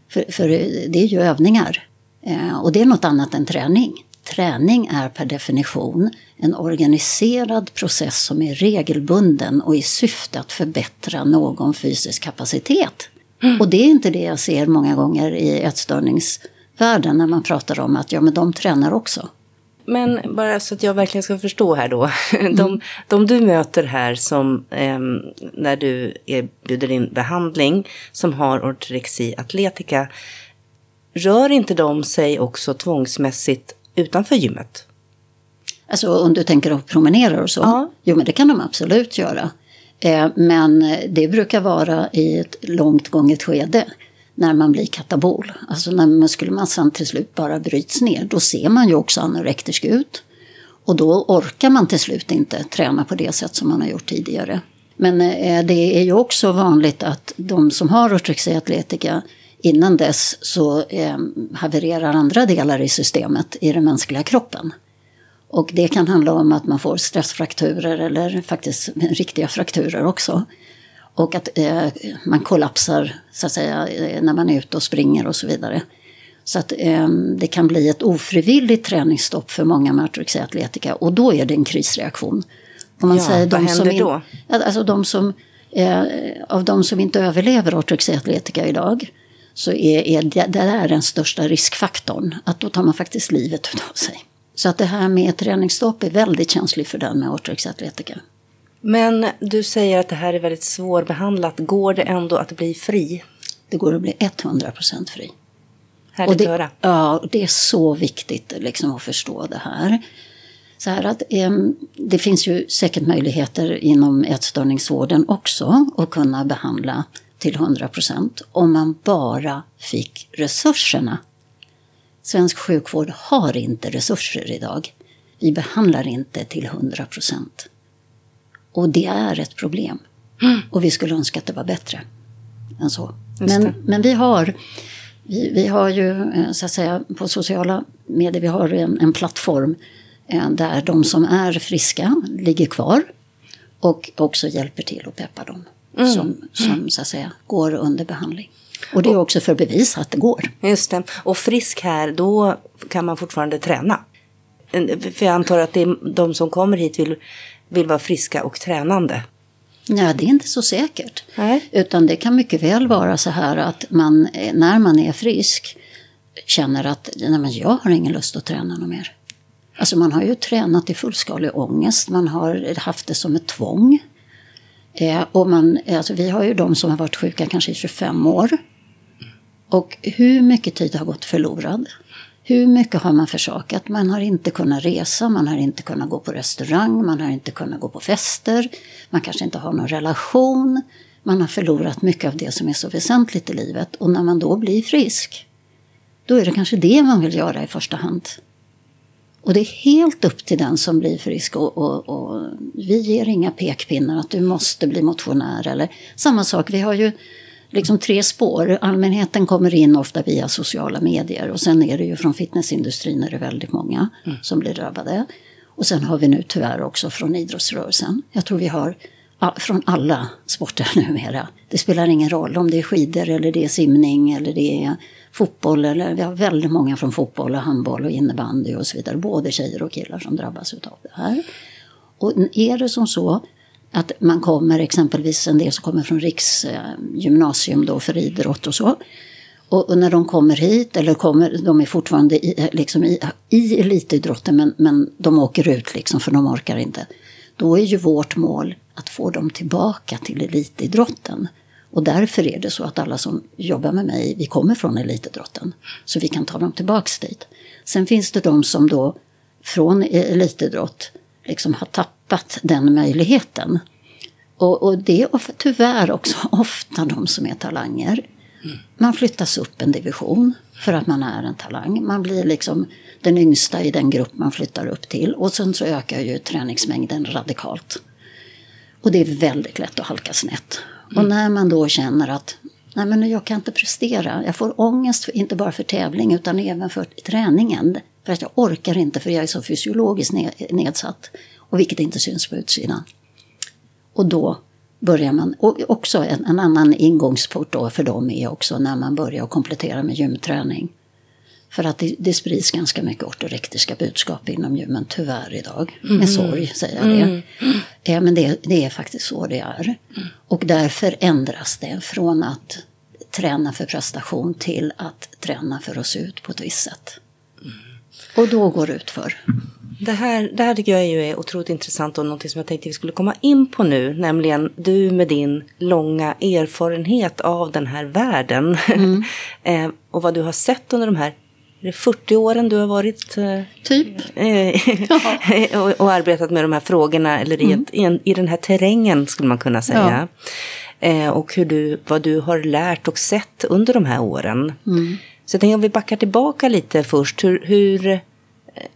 För, för eh, det är ju övningar. Eh, och det är något annat än träning. Träning är per definition en organiserad process som är regelbunden och i syfte att förbättra någon fysisk kapacitet. Mm. Och det är inte det jag ser många gånger i ätstörningsvärlden när man pratar om att ja, men de tränar också. Men bara så att jag verkligen ska förstå här då. De, mm. de du möter här som eh, när du erbjuder din behandling som har ortorexi atletica. Rör inte de sig också tvångsmässigt utanför gymmet? Alltså om du tänker att promenera och så? Ja. Jo men det kan de absolut göra. Eh, men det brukar vara i ett långt gånget skede när man blir katabol. Alltså när muskelmassan till slut bara bryts ner. Då ser man ju också anorektisk ut. Och då orkar man till slut inte träna på det sätt som man har gjort tidigare. Men eh, det är ju också vanligt att de som har ortorexia atletica innan dess så eh, havererar andra delar i systemet i den mänskliga kroppen. Och det kan handla om att man får stressfrakturer eller faktiskt riktiga frakturer också. Och att eh, man kollapsar så att säga eh, när man är ute och springer och så vidare. Så att eh, det kan bli ett ofrivilligt träningsstopp för många med atletika och då är det en krisreaktion. Om man ja, säger, de vad händer som då? Alltså de som, eh, av de som inte överlever atletika idag så är, är det, det är den största riskfaktorn. Att då tar man faktiskt livet av sig. Så att det här med träningsstopp är väldigt känsligt för den med atletika. Men du säger att det här är väldigt svårbehandlat. Går det ändå att bli fri? Det går att bli 100% fri. Härligt att höra. Ja, det är så viktigt liksom, att förstå det här. Så här att, eh, det finns ju säkert möjligheter inom ätstörningsvården också att kunna behandla till 100% om man bara fick resurserna. Svensk sjukvård har inte resurser idag. Vi behandlar inte till 100%. Och det är ett problem. Mm. Och vi skulle önska att det var bättre än så. Men, men vi har vi, vi, har ju eh, så att säga på sociala medier, vi har en, en plattform eh, där de som är friska ligger kvar och också hjälper till att peppa dem mm. som, som så att säga går under behandling. Och det är också för bevis att det går. Just det. Och frisk här, då kan man fortfarande träna? För jag antar att det är de som kommer hit vill vill vara friska och tränande? Nej, det är inte så säkert. Nej. Utan det kan mycket väl vara så här att man, när man är frisk, känner att nej, men jag har ingen lust att träna något mer. Alltså man har ju tränat i fullskalig ångest, man har haft det som ett tvång. Eh, och man, alltså vi har ju de som har varit sjuka kanske i 25 år. Och hur mycket tid har gått förlorad? Hur mycket har man försakat? Man har inte kunnat resa, man har inte kunnat gå på restaurang, man har inte kunnat gå på fester, man kanske inte har någon relation. Man har förlorat mycket av det som är så väsentligt i livet. Och när man då blir frisk, då är det kanske det man vill göra i första hand. Och det är helt upp till den som blir frisk. Och, och, och vi ger inga pekpinnar att du måste bli motionär. Eller, samma sak, vi har ju liksom tre spår. Allmänheten kommer in ofta via sociala medier och sen är det ju från fitnessindustrin är det väldigt många mm. som blir drabbade. Och sen har vi nu tyvärr också från idrottsrörelsen. Jag tror vi har från alla sporter numera. Det spelar ingen roll om det är skidor eller det är simning eller det är fotboll. Eller, vi har väldigt många från fotboll och handboll och innebandy och så vidare. Både tjejer och killar som drabbas av det här. Och är det som så att man kommer exempelvis en del som kommer från riksgymnasium eh, då för idrott och så. Och, och, när de kommer hit, eller kommer, de är fortfarande i, liksom i, i elitidrotten men, men de åker ut liksom för de orkar inte. Då är ju vårt mål att få dem tillbaka till elitidrotten. Och därför är det så att alla som jobbar med mig, vi kommer från elitidrotten. Så vi kan ta dem tillbaks dit. Sen finns det de som då från elitidrott liksom har tappat den möjligheten. Och, och det är tyvärr också ofta de som är talanger. Man flyttas upp en division för att man är en talang. Man blir liksom den yngsta i den grupp man flyttar upp till. Och sen så ökar ju träningsmängden radikalt. Och det är väldigt lätt att halka snett. Mm. Och när man då känner att Nej, men jag kan inte prestera. Jag får ångest, inte bara för tävling utan även för träningen. För att jag orkar inte för jag är så fysiologiskt nedsatt. Och vilket inte syns på utsidan. Och då börjar man, och också en, en annan ingångsport då för dem är också när man börjar komplettera med gymträning. För att det, det sprids ganska mycket ortorektiska budskap inom gymmen, tyvärr idag. Mm. Med sorg säger jag det. Mm. Ja, men det, det, är faktiskt så det är. Mm. Och därför ändras det från att träna för prestation till att träna för att se ut på ett visst sätt. Mm. Och då går det ut för. Det här, det här tycker jag är otroligt intressant och något som jag tänkte vi skulle komma in på nu. Nämligen du med din långa erfarenhet av den här världen. Mm. eh, och vad du har sett under de här är det 40 åren du har varit eh, typ. Eh, och, och, arbetat med de här frågorna, eller i, mm. ett, i, en, i den här terrängen skulle man kunna säga. Ja. Eh, och hur du, vad du har lärt och sett under de här åren. Mm. Så jag tänker om vi backar tillbaka lite först. Hur, hur,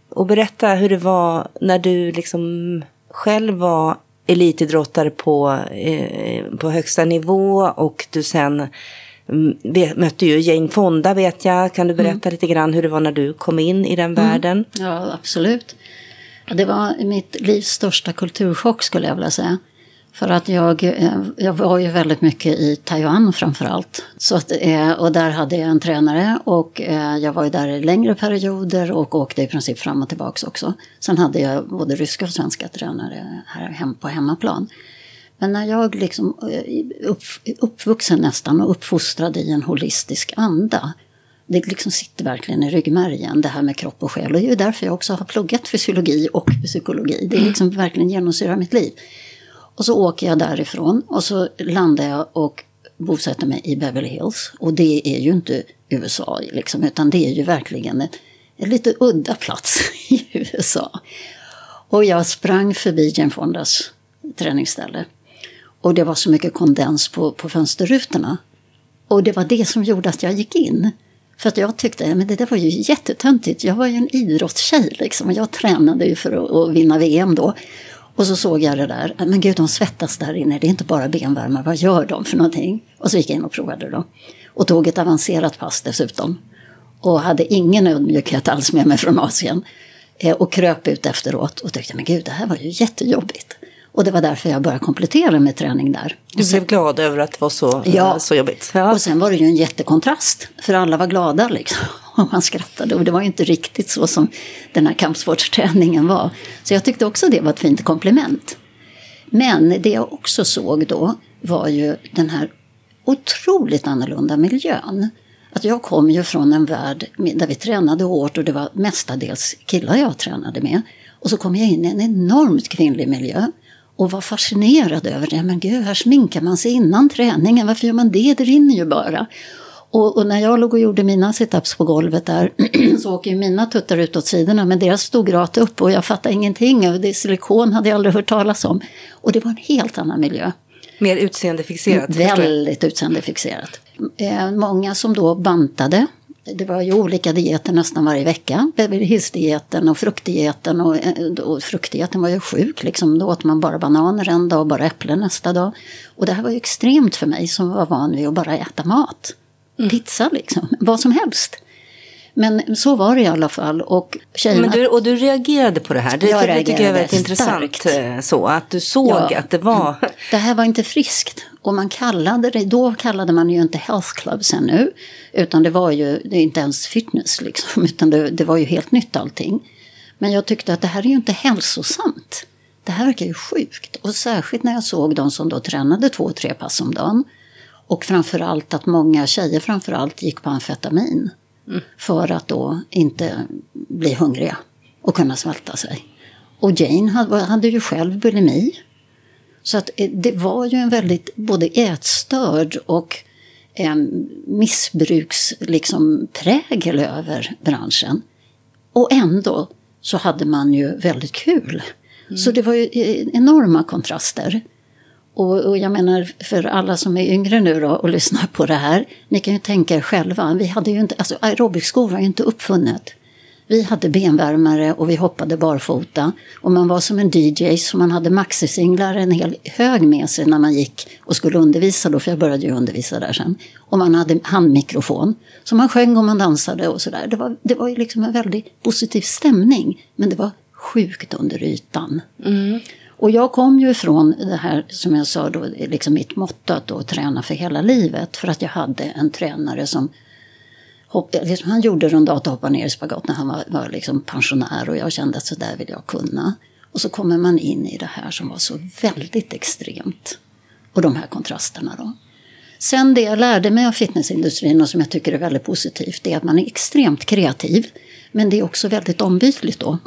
och berätta hur det var när du liksom själv var elitidrottare på, eh, på högsta nivå och du sen mm, mötte ju Jane Fonda vet jag. Kan du berätta mm. lite grann hur det var när du kom in i den mm. världen? Ja, absolut. Det var mitt livs största kulturchock skulle jag vilja säga. För att jag, eh, jag var ju väldigt mycket i Taiwan framför allt. Så att, eh, och där hade jag en tränare och eh, jag var ju där i längre perioder och åkte i princip fram och tillbaka också. Sen hade jag både ryska och svenska tränare här hem på hemmaplan. Men när jag liksom upp, uppvuxen nästan och uppfostrad i en holistisk anda det liksom sitter verkligen i ryggmärgen, det här med kropp och själ. Och det är därför jag också har pluggat fysiologi och psykologi. Det liksom verkligen genomsyrar mitt liv. Och så åker jag därifrån och så landar jag och bosätter mig i Beverly Hills. Och det är ju inte USA liksom, utan det är ju verkligen en, en lite udda plats i USA. Och jag sprang förbi Jane Fondas träningsställe. Och det var så mycket kondens på, på fönsterrutorna. Och det var det som gjorde att jag gick in. För att jag tyckte men det där var ju jättetöntigt. Jag var ju en idrottstjej liksom, och jag tränade ju för att, att vinna VM då. Och så såg jag det där. Men gud, de svettas där inne. Det är inte bara benvärmare. Vad gör de för någonting? Och så gick jag in och provade då. Och tog ett avancerat pass dessutom. Och hade ingen ödmjukhet alls med mig från Asien. Eh, och kröp ut efteråt och tyckte, men gud, det här var ju jättejobbigt. Och det var därför jag började komplettera med träning där. Du blev glad över att det var så, ja. så jobbigt? Ja, och sen var det ju en jättekontrast. För alla var glada liksom. Och man skrattade. Och det var ju inte riktigt så som den här kampsportsträningen var. Så jag tyckte också det var ett fint komplement. Men det jag också såg då var ju den här otroligt annorlunda miljön. Att jag kom ju från en värld där vi tränade hårt och det var mestadels killar jag tränade med. Och så kom jag in i en enormt kvinnlig miljö och var fascinerad över det. Men gud, här sminkar man sig innan träningen. Varför gör man det? Det rinner ju bara. Och, och, när jag låg och gjorde mina situps på golvet där så åker ju mina tuttar ut åt sidorna men deras stod rakt upp och jag fattade ingenting. Det silikon hade jag aldrig hört talas om. Och det var en helt annan miljö. Mer utseendefixerat? Väldigt utseendefixerat. Eh, många som då bantade. Det var ju olika dieter nästan varje vecka. Beverly Hills-dieten och fruktdieten. Och, eh, och fruktdieten var ju sjuk. Liksom. Då åt man bara bananer en dag och bara äpplen nästa dag. Och det här var ju extremt för mig som var van vid att bara äta mat. Mm. Pizza liksom, vad som helst. Men så var det i alla fall. Och, tjejerna... Men du, och du reagerade på det här? Det, jag det tycker jag är väldigt intressant. Eh, så, att du såg ja. att det var... Det här var inte friskt. Och man kallade det, då kallade man ju inte health clubs ännu. Utan det var ju det inte ens fitness liksom. Utan det, det var ju helt nytt allting. Men jag tyckte att det här är ju inte hälsosamt. det här verkar ju sjukt. Och särskilt när jag såg de som då tränade två, tre pass om dagen. Och framförallt att många tjejer framförallt gick på amfetamin. Mm. För att då inte bli hungriga och kunna svälta sig. Och Jane hade, ju själv bulimi. Så att eh, det var ju en väldigt både ätstörd och en missbruksprägel liksom, över branschen. Och ändå så hade man ju väldigt kul. Mm. Så det var ju eh, enorma kontraster. Och, och, jag menar för alla som är yngre nu då och lyssnar på det här. Ni kan ju tänka er själva. Vi hade ju inte, alltså aerobicskor var ju inte uppfunnet. Vi hade benvärmare och vi hoppade barfota. Och man var som en DJ så man hade maxisinglar en hel hög med sig när man gick och skulle undervisa då, för jag började ju undervisa där sen. Och man hade handmikrofon. Så man sjöng och man dansade och sådär. Det var, det var ju liksom en väldigt positiv stämning. Men det var sjukt under ytan. Mm. Och jag kom ju ifrån det här som jag sa då, liksom mitt motto att då träna för hela livet. För att jag hade en tränare som hopp, liksom han gjorde rundata och hoppade ner i spagat när han var, var liksom pensionär och jag kände att så där vill jag kunna. Och så kommer man in i det här som var så väldigt extremt. Och de här kontrasterna då. Sen det jag lärde mig av fitnessindustrin och som jag tycker är väldigt positivt, det är att man är extremt kreativ. Men det är också väldigt ombytligt då.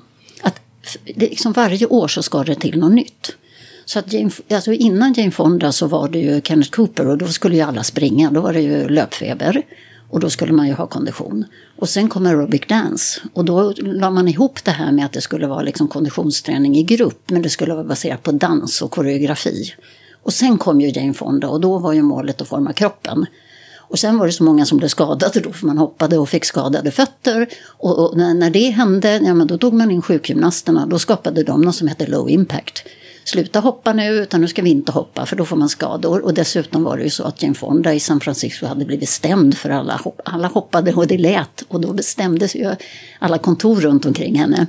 Det liksom varje år så ska det till något nytt. Så att Jane, alltså innan Jane Fonda så var det ju Kenneth Cooper och då skulle ju alla springa. Då var det ju löpfeber. Och då skulle man ju ha kondition. Och sen kom aerobic dance. Och då la man ihop det här med att det skulle vara liksom konditionsträning i grupp. Men det skulle vara baserat på dans och koreografi. Och sen kom ju Jane Fonda och då var ju målet att forma kroppen. Och sen var det så många som blev skadade då för man hoppade och fick skadade fötter. Och, och när, när, det hände, ja, men då tog man in sjukgymnasterna. Då skapade de något som hette low impact sluta hoppa nu, utan nu ska vi inte hoppa för då får man skador. Och dessutom var det ju så att Jane Fonda i San Francisco hade blivit stämd för alla, hopp, alla hoppade och det lät. Och då bestämdes ju alla kontor runt omkring henne.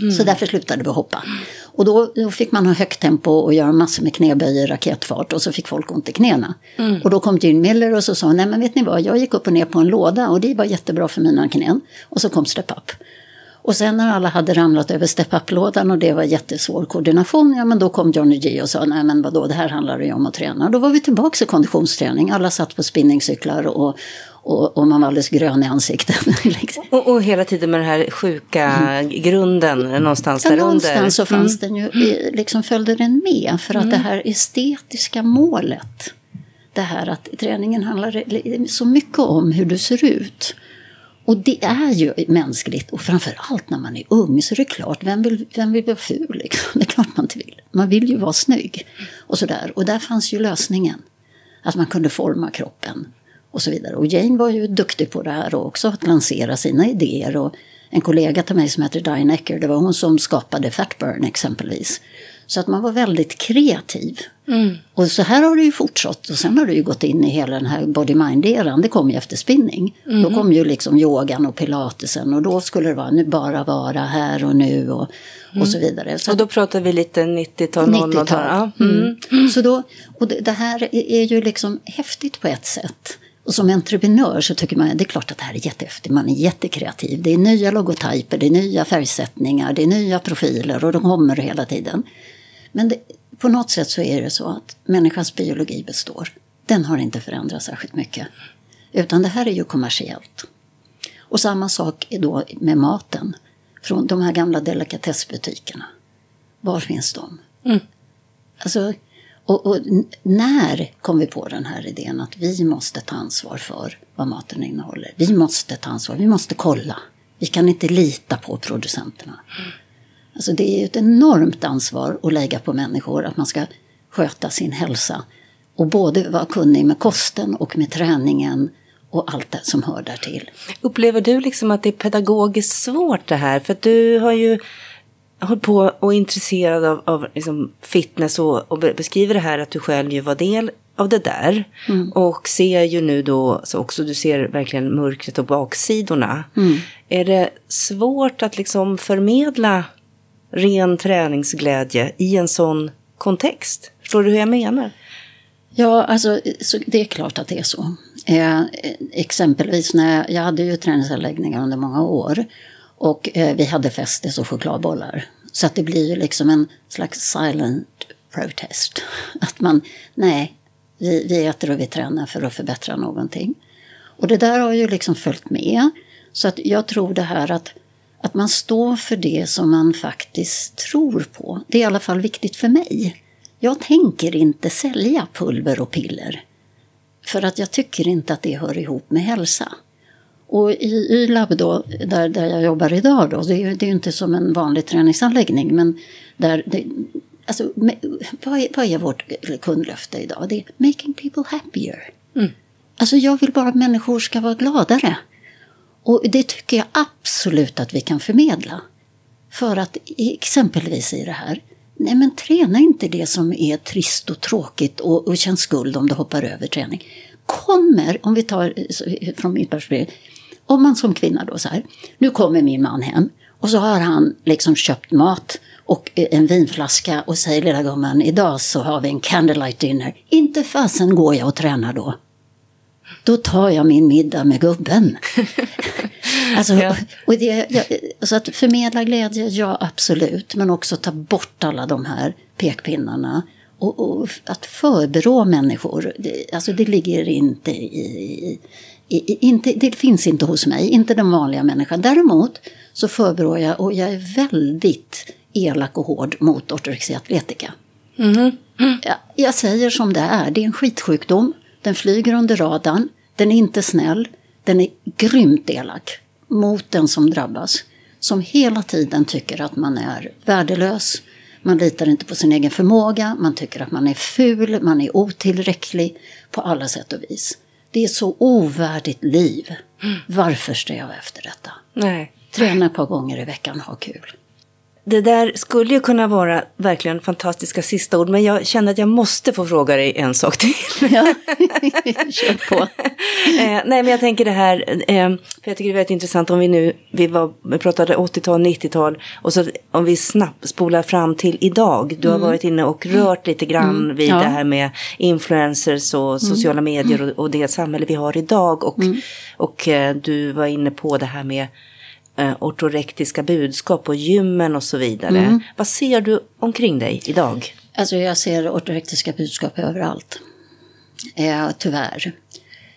Mm. Så därför slutade vi hoppa. Och då, då, fick man ha högt tempo och göra massor med knäböj i raketfart och så fick folk ont i knäna. Mm. Och då kom Gene Miller och så sa, nej men vet ni vad, jag gick upp och ner på en låda och det var jättebra för mina knän. Och så kom Step Up. Och sen när alla hade ramlat över step-up-lådan och det var jättesvår koordination, ja men då kom Johnny G och sa nej men vadå, det här handlar ju om att träna. Då var vi tillbaka i konditionsträning, alla satt på spinningcyklar och, och, och, man var alldeles grön i ansiktet. liksom. och, och, hela tiden med den här sjuka mm. grunden någonstans ja, där någonstans under. så fanns mm. den ju, liksom följde den med. För att mm. det här estetiska målet, det här att träningen handlar så mycket om hur du ser ut. Och det är ju mänskligt och framför allt när man är ung så är det klart, vem vill, vem vill vara ful? Liksom? Det är klart man inte vill. Man vill ju vara snygg. Och, sådär. och där fanns ju lösningen. Att man kunde forma kroppen och så vidare. Och Jane var ju duktig på det här och också att lansera sina idéer. Och en kollega till mig som heter Diane Ecker, det var hon som skapade Fatburn exempelvis. Så att man var väldigt kreativ. Mm. Och så här har det ju fortsatt. Och sen har det ju gått in i hela den här body-mind-eran. Det kom ju efter spinning. Mm. Då kom ju liksom yogan och pilatesen. Och då skulle det vara nu bara vara här och nu och, mm. och så vidare. Så och då pratar vi lite 90-tal, 90-tal. Ja. Mm. mm. Så då, och det, det här är ju liksom häftigt på ett sätt. Och som entreprenör så tycker man det är klart att det här är jättehäftigt. Man är jättekreativ. Det är nya logotyper, det är nya färgsättningar, det är nya profiler och de kommer hela tiden. Men det, på något sätt så är det så att människans biologi består. Den har inte förändrats särskilt mycket. Utan det här är ju kommersiellt. Och samma sak är då med maten. Från de här gamla delikatessbutikerna. Var finns de? Mm. Alltså, och, och, när kom vi på den här idén att vi måste ta ansvar för vad maten innehåller? Vi måste ta ansvar, vi måste kolla. Vi kan inte lita på producenterna. Mm. Alltså det är ett enormt ansvar att lägga på människor att man ska sköta sin hälsa. Och både vara kunnig med kosten och med träningen och allt det som hör där till. Upplever du liksom att det är pedagogiskt svårt det här? För du har ju hållit på och är intresserad av, av liksom fitness och, och beskriver det här att du själv ju var del av det där. Mm. Och ser ju nu då så också, du ser verkligen mörkret och baksidorna. Mm. Är det svårt att liksom förmedla ren träningsglädje i en sån kontext. Förstår du hur jag menar? Ja, alltså det är klart att det är så. Eh, exempelvis när jag, jag hade ju träningsanläggningar under många år. Och eh, vi hade Festis och chokladbollar. Så att det blir ju liksom en slags silent protest. Att man, nej, vi, vi äter och vi tränar för att förbättra någonting. Och det där har ju liksom följt med. Så att jag tror det här att, att man står för det som man faktiskt tror på. Det är i alla fall viktigt för mig. Jag tänker inte sälja pulver och piller. För att jag tycker inte att det hör ihop med hälsa. Och i YLAB då, där, där jag jobbar idag då, det är ju det är inte som en vanlig träningsanläggning, men där det, alltså, vad, är, vad är vårt kundlöfte idag? Det är making people happier. Mm. Alltså jag vill bara att människor ska vara gladare. Och det tycker jag absolut att vi kan förmedla. För att exempelvis i det här, nej men träna inte det som är trist och tråkigt och, och känn skuld om du hoppar över träning. Kommer, om vi tar eh, eh, från mitt perspektiv, om man som kvinna då så här, nu kommer min man hem och så har han liksom köpt mat och eh, en vinflaska och säger lilla gumman, idag så har vi en candlelight dinner. Inte fasen går jag och tränar då. Då tar jag min middag med gubben. alltså, ja. och det, ja, så att förmedla glädje, ja absolut. Men också ta bort alla de här pekpinnarna. Och, och att förberå människor, det, alltså det ligger inte i, i, inte, det finns inte hos mig, inte den vanliga människan. Däremot så förberår jag och jag är väldigt elak och hård mot ortorexia atletica. Mm. Mm. Jag, jag säger som det är, det är en skitsjukdom. Den flyger under radarn, den är inte snäll, den är grymt elak mot den som drabbas. Som hela tiden tycker att man är värdelös, man litar inte på sin egen förmåga, man tycker att man är ful, man är otillräcklig på alla sätt och vis. Det är så ovärdigt liv. Varför sträva efter detta? Nej. Träna ett par gånger i veckan, ha kul. Det där skulle ju kunna vara verkligen fantastiska sista ord, men jag känner att jag måste få fråga dig en sak till. Ja, kör på. eh, nej, men jag tänker det här, eh, för jag tycker det är väldigt intressant om vi nu, vi, var, vi pratade 80-tal, 90-tal, och så om vi snabbt spolar fram till idag. Du har mm. varit inne och rört lite grann mm. vid ja. det här med influencers och mm. sociala medier och, och, det samhälle vi har idag. Och, mm. och eh, du var inne på det här med eh, ortorektiska budskap och gymmen och så vidare. Mm. Vad ser du omkring dig idag? Alltså jag ser ortorektiska budskap överallt. Eh, tyvärr.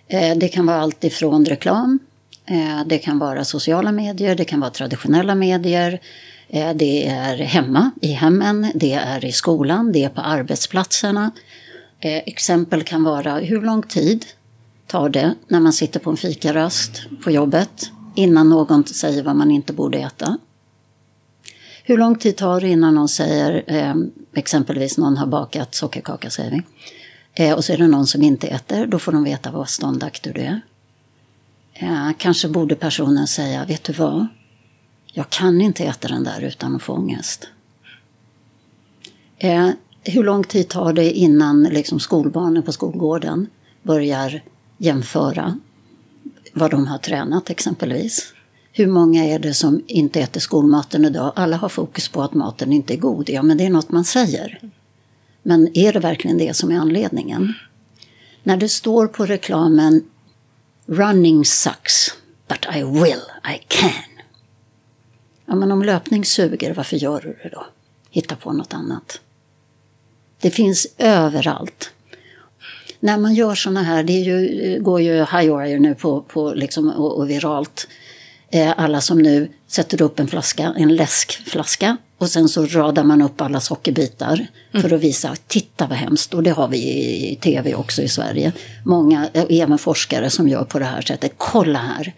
Eh, det kan vara allt ifrån reklam, eh, det kan vara sociala medier, det kan vara traditionella medier. Eh, det är hemma, i hemmen, det är i skolan, det är på arbetsplatserna. Eh, exempel kan vara hur lång tid tar det när man sitter på en fikarast på jobbet innan någon säger vad man inte borde äta. Hur lång tid tar det innan någon säger, eh, exempelvis någon har bakat sockerkaka säger vi, eh, och så är det någon som inte äter, då får de veta vad ståndaktig du är. Eh, kanske borde personen säga, vet du vad? Jag kan inte äta den där utan att få ångest. Eh, hur lång tid tar det innan liksom, skolbarnen på skolgården börjar jämföra vad de har tränat exempelvis. Hur många är det som inte äter skolmaten idag? Alla har fokus på att maten inte är god. Ja, men det är något man säger. Men är det verkligen det som är anledningen? När det står på reklamen Running sucks, but I will, I can. Ja, men om löpning suger, varför gör du det då? Hitta på något annat. Det finns överallt när man gör såna här, det ju, går ju high nu på, på liksom, och, och viralt. Eh, alla som nu sätter upp en flaska, en läskflaska och sen så radar man upp alla sockerbitar mm. för att visa, titta vad hemskt. Och det har vi i tv också i Sverige. Många, eh, även forskare som gör på det här sättet. Kolla här!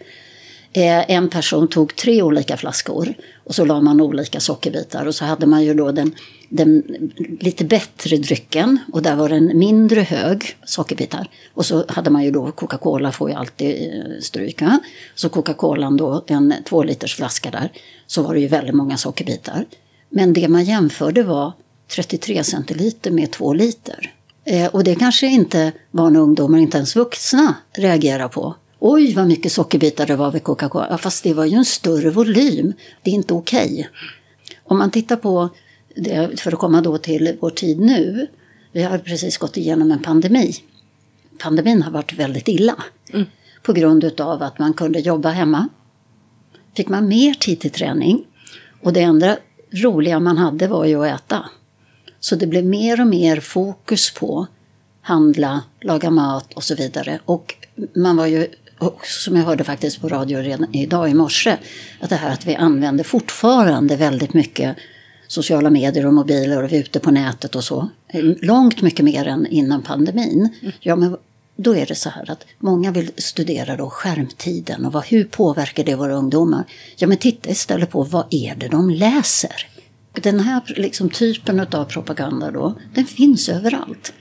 Eh, en person tog tre olika flaskor och så la man olika sockerbitar och så hade man ju då den, den lite bättre drycken och där var den mindre hög sockerbitar. Och så hade man ju då Coca-Cola får ju alltid eh, stryk. Va? Så Coca-Colan då, en två liters flaska där, så var det ju väldigt många sockerbitar. Men det man jämförde var 33 centiliter med 2 liter. Eh, och det kanske inte barn och ungdomar, inte ens vuxna, reagerar på. Oj, vad mycket sockerbitar det var vid Coca-Cola. Ja, fast det var ju en större volym. Det är inte okej. Okay. Om man tittar på, det, för att komma då till vår tid nu. Vi har precis gått igenom en pandemi. Pandemin har varit väldigt illa. Mm. På grund av att man kunde jobba hemma. Fick man mer tid till träning. Och det enda roliga man hade var ju att äta. Så det blev mer och mer fokus på handla, laga mat och så vidare. Och man var ju, som jag hörde faktiskt på radio redan idag i morse, att det här att vi använder fortfarande väldigt mycket sociala medier och mobiler och vi är ute på nätet och så. Långt mycket mer än innan pandemin. Ja, men då är det så här att många vill studera då skärmtiden och vad, hur påverkar det våra ungdomar? Ja, men titta istället på vad är det de läser? Den här liksom, typen av propaganda då, den finns överallt.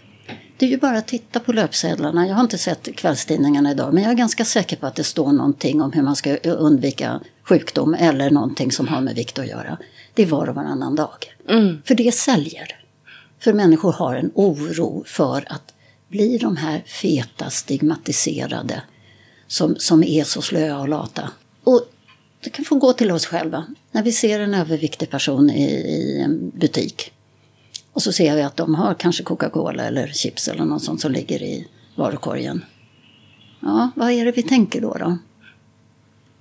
Det är ju bara att titta på löpsedlarna. Jag har inte sett kvällstidningarna idag men jag är ganska säker på att det står någonting om hur man ska undvika sjukdom eller någonting som har med vikt att göra. Det är var och varannan dag. Mm. För det säljer. För människor har en oro för att bli de här feta stigmatiserade som, som är så slöa och lata. Och det kan få gå till oss själva. När vi ser en överviktig person i, i en butik och så ser vi att de har kanske Coca-Cola eller chips eller något sånt som ligger i varukorgen. Ja, vad är det vi tänker då? då?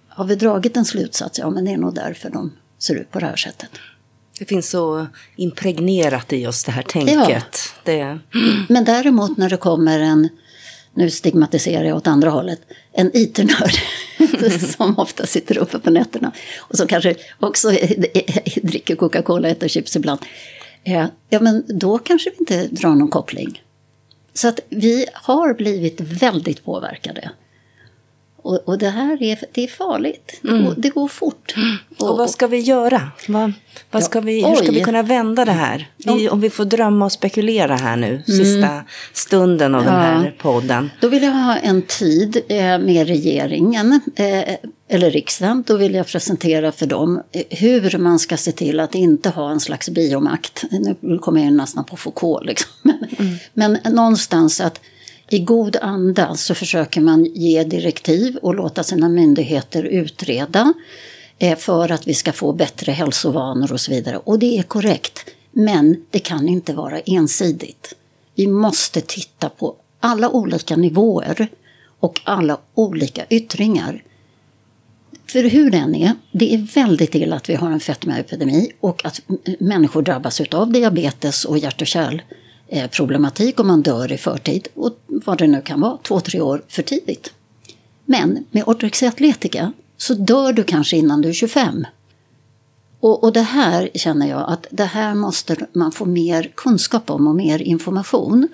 Har vi dragit en slutsats? Ja, men det är nog därför de ser ut på det här sättet. Det finns så impregnerat i oss det här tänket. Ja. Det... Men däremot när det kommer en, nu stigmatiserar jag åt andra hållet, en IT-nörd som ofta sitter uppe på nätterna och som kanske också dricker Coca-Cola och äter chips ibland. Eh, ja, men då kanske vi inte drar någon koppling. Så att vi har blivit väldigt påverkade. Och, och det här är, det är farligt. Det, mm. går, det går fort. Och, och, vad ska vi göra? Vad, vad ska ja, vi, hur ska vi kunna vända det här? Vi, om vi får drömma och spekulera här nu, mm. sista stunden av ja. den här podden. Då vill jag ha en tid eh, med regeringen, eh, eller riksdagen. Då vill jag presentera för dem hur man ska se till att inte ha en slags biomakt. Nu kommer jag nästan på Foucault. Liksom. Mm. Men någonstans att i god anda så försöker man ge direktiv och låta sina myndigheter utreda eh, för att vi ska få bättre hälsovanor och så vidare. Och det är korrekt. Men det kan inte vara ensidigt. Vi måste titta på alla olika nivåer och alla olika yttringar. För hur den är, det är väldigt illa att vi har en fetmaepidemi och att människor drabbas av diabetes och hjärt och kärlproblematik och man dör i förtid och vad det nu kan vara, två, tre år för tidigt. Men med ortorexia atletica så dör du kanske innan du är 25. Och, och det här känner jag att det här måste man få mer kunskap om och mer information.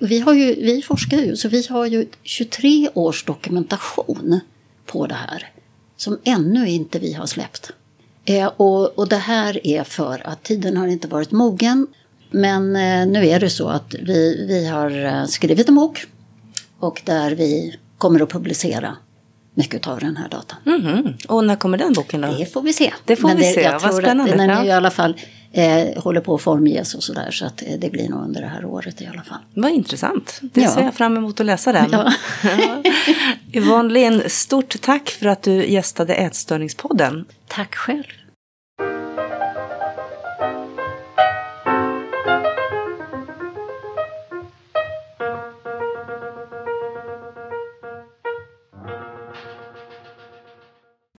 Vi, har ju, vi forskar ju, så vi har ju 23 års dokumentation på det här som ännu inte vi har släppt. Eh, och, och det här är för att tiden har inte varit mogen men eh, nu är det så att vi, vi har eh, skrivit en bok och där vi kommer att publicera mycket av den här datan. Mm. Och när kommer den boken då? Det får vi se. Det får Men vi det, se, jag vad spännande. Att den är i alla fall eh, håller på att formges och sådär så att eh, det blir nog under det här året i alla fall. Vad intressant. Det ja. ser jag fram emot att läsa den. Ja. Yvonne Lind, stort tack för att du gästade Ätstörningspodden. Tack själv.